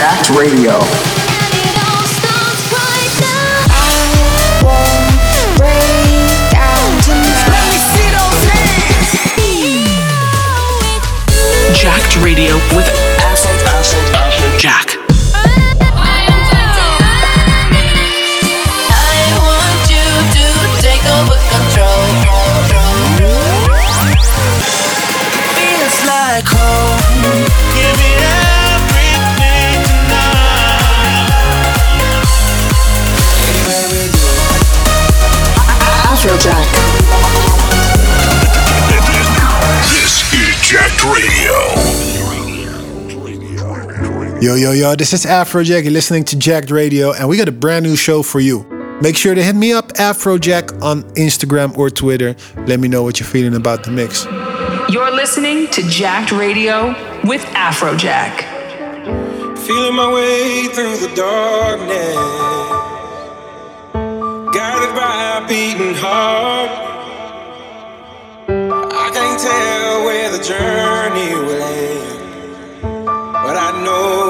Jacked Radio. Jacked Radio with Yo, yo, yo, this is Afrojack. You're listening to Jacked Radio, and we got a brand new show for you. Make sure to hit me up, Afrojack, on Instagram or Twitter. Let me know what you're feeling about the mix. You're listening to Jacked Radio with Afrojack. Feeling my way through the darkness. Guided by a beating heart. I can't tell where the journey will end. But I know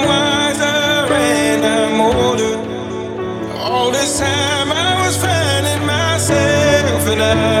myself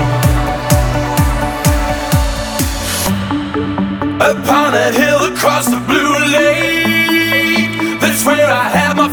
Upon a hill across the blue lake, that's where I had my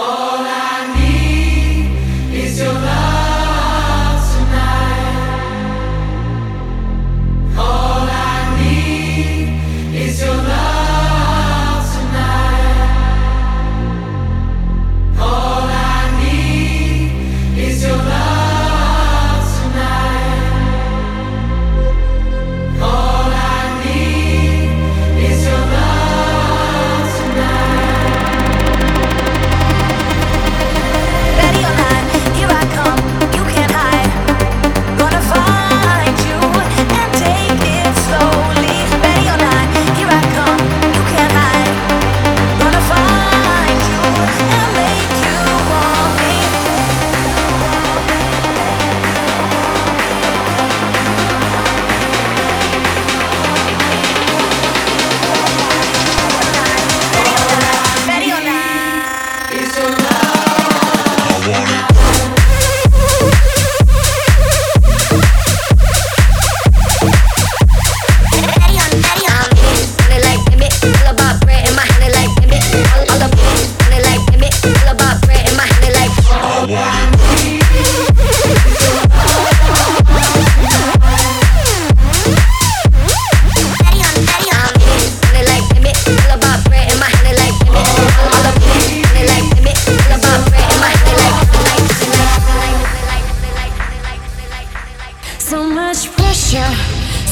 아.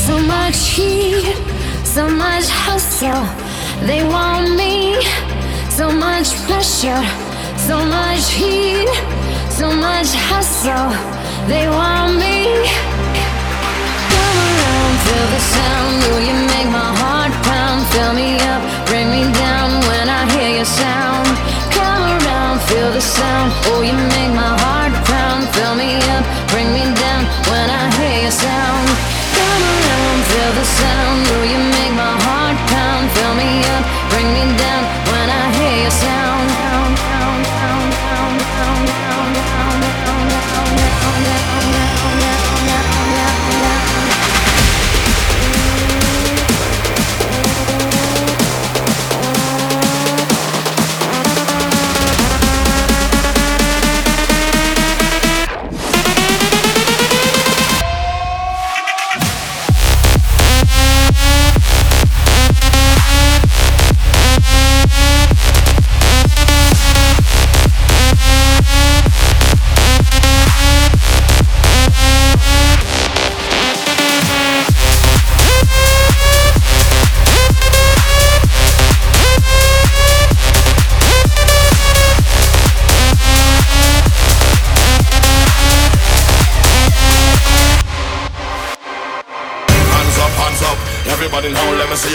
So much heat, so much hustle. They want me. So much pressure, so much heat, so much hustle. They want me. Come around, feel the sound. Will you make my heart pound? Fill me up, bring me down when I hear your sound. Come around, feel the sound. Oh, you.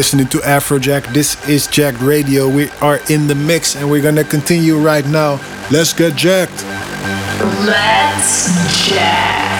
listening to Afrojack. This is Jack Radio. We are in the mix and we're gonna continue right now. Let's get jacked. Let's jack.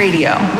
Radio.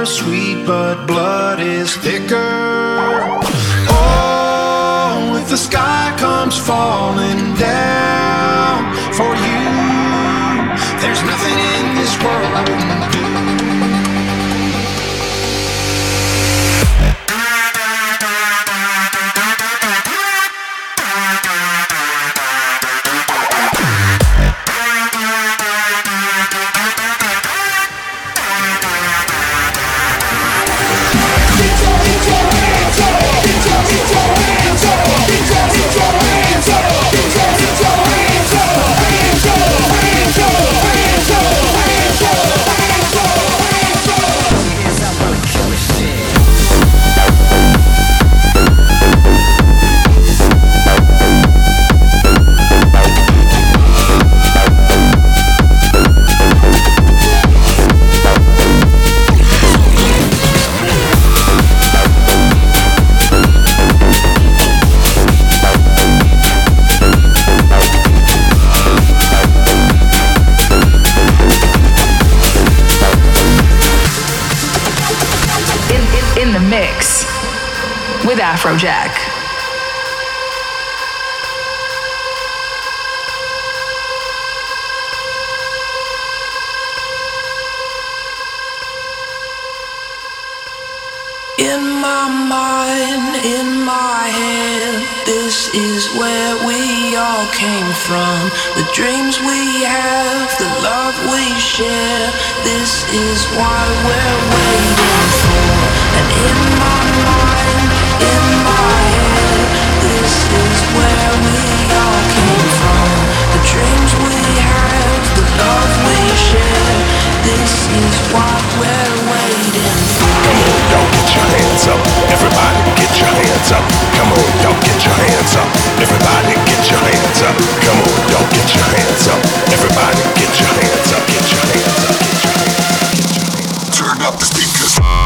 are sweet, but blood is thicker. Oh, if the sky comes falling down for you, there's nothing in this world I wouldn't. Afrojack. In my mind, in my head, this is where we all came from. The dreams we have, the love we share, this is why we're waiting for. And in my mind, this is what we're waiting for. Come on, y'all get your hands up. Everybody get your hands up. Come on, y'all get your hands up. Everybody get your hands up. Come on, y'all get your hands up. Everybody get your hands up. Turn up the speakers.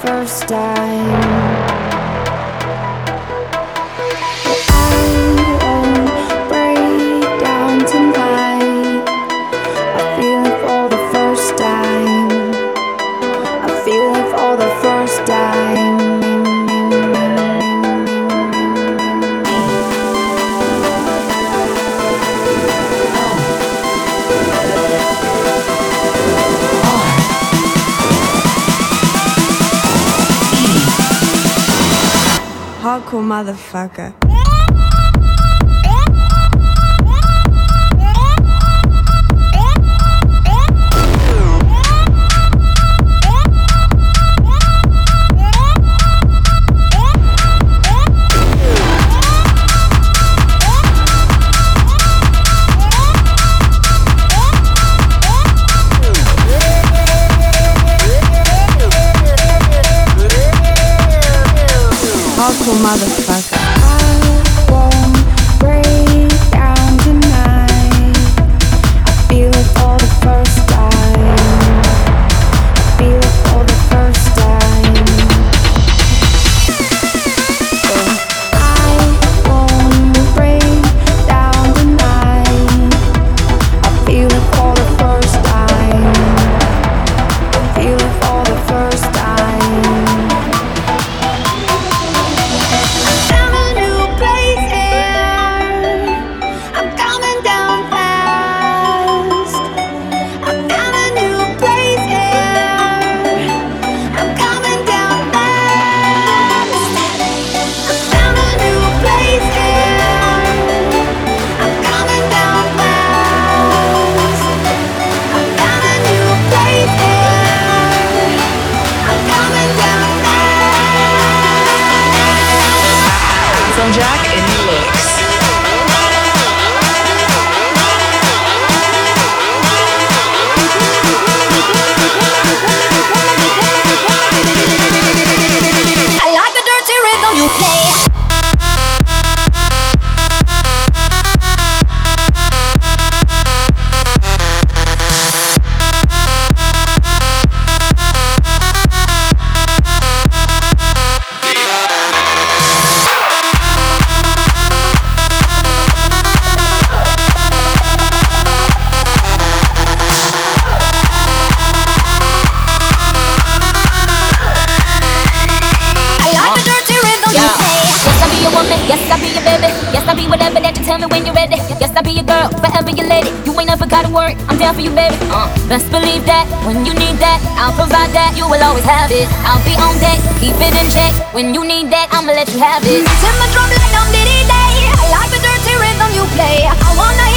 First time. motherfucker. Till my drum like I'm Diddy Day I like the dirty rhythm you play. I wanna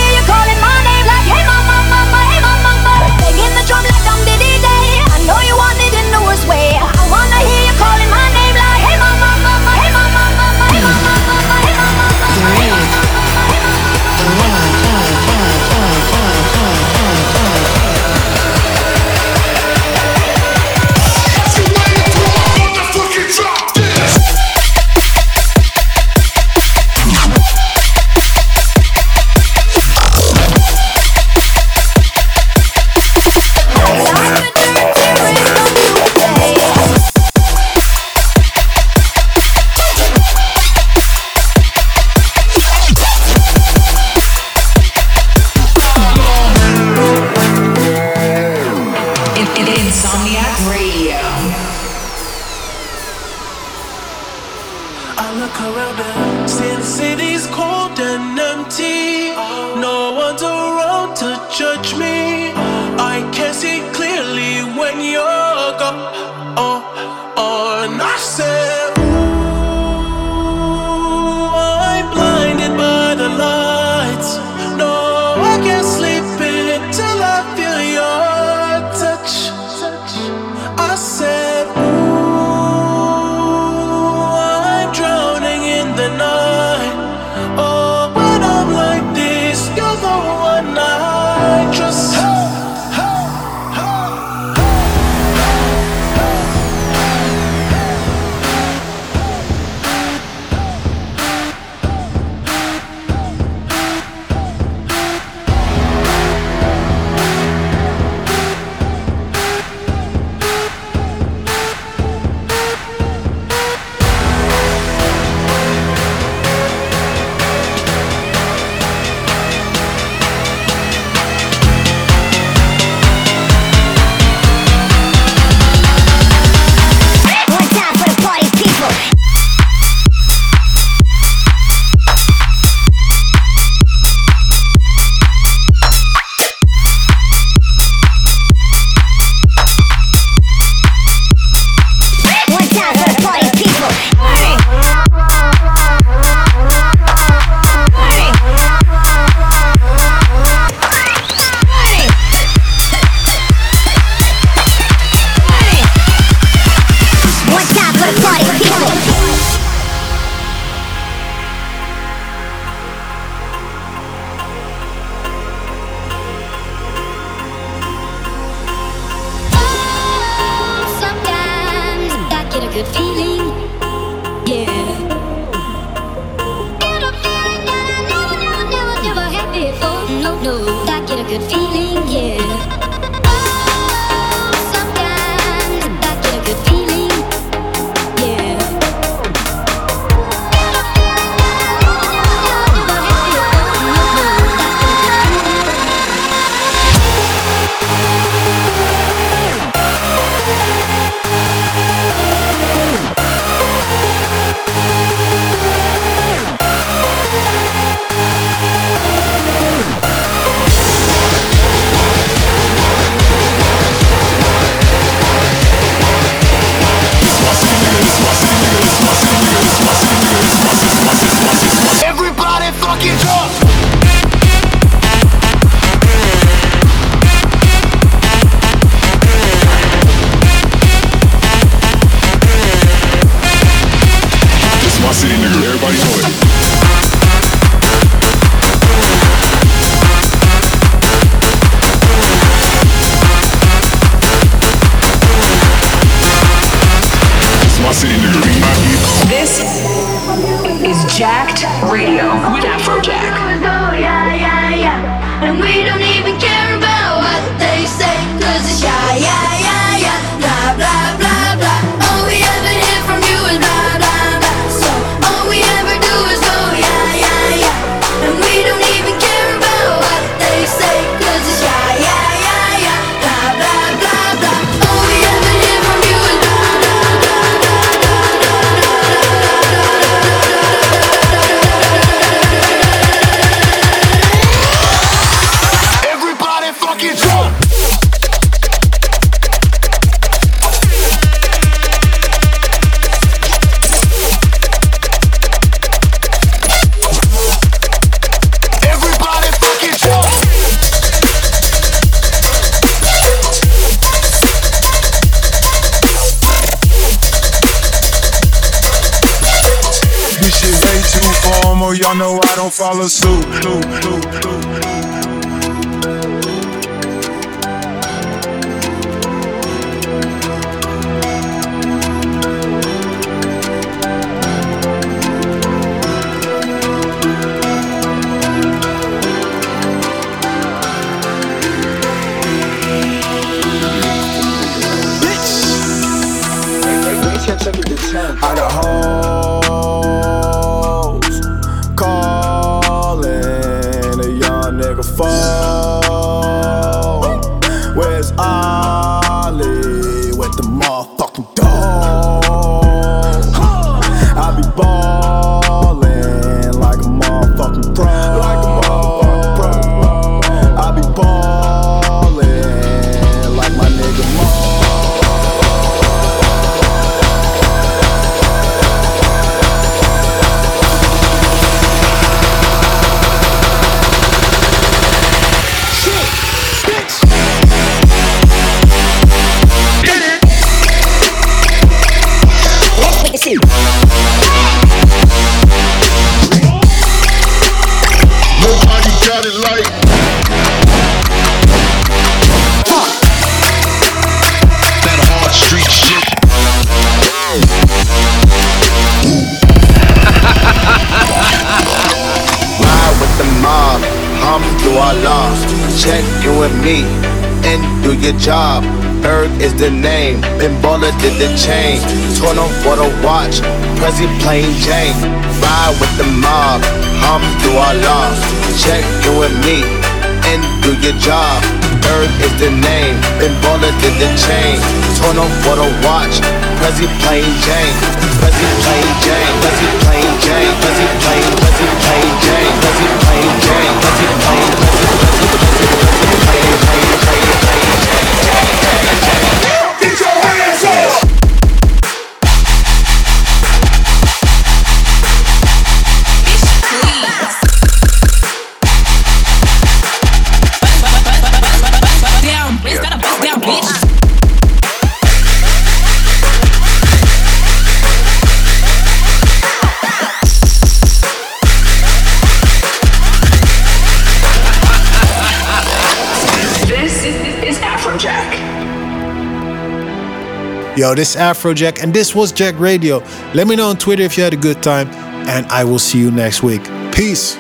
follow suit. Got it like. That hard street shit. Ride with the mob, hum through our lost. Check in with me and do your job. Berg is the name, Ben Baller did the chain. Torn on for the watch, Prezi plain Jane. Ride with the mob, hum through our lost. Check in with me. And do your job. Berg is the name, Ben Baller did the chain. Torn on for the watch, Prezi plain Jane. Prezi plain Jane, Prezi plain Jane, Prezi plain, Prezi plain Jane, Prezi plain Jane, Prezi plain, Prezi, Prezi, Prezi, Prezi plain, plain, plain, Yo, this is Afrojack, and this was Jack Radio. Let me know on Twitter if you had a good time, and I will see you next week. Peace.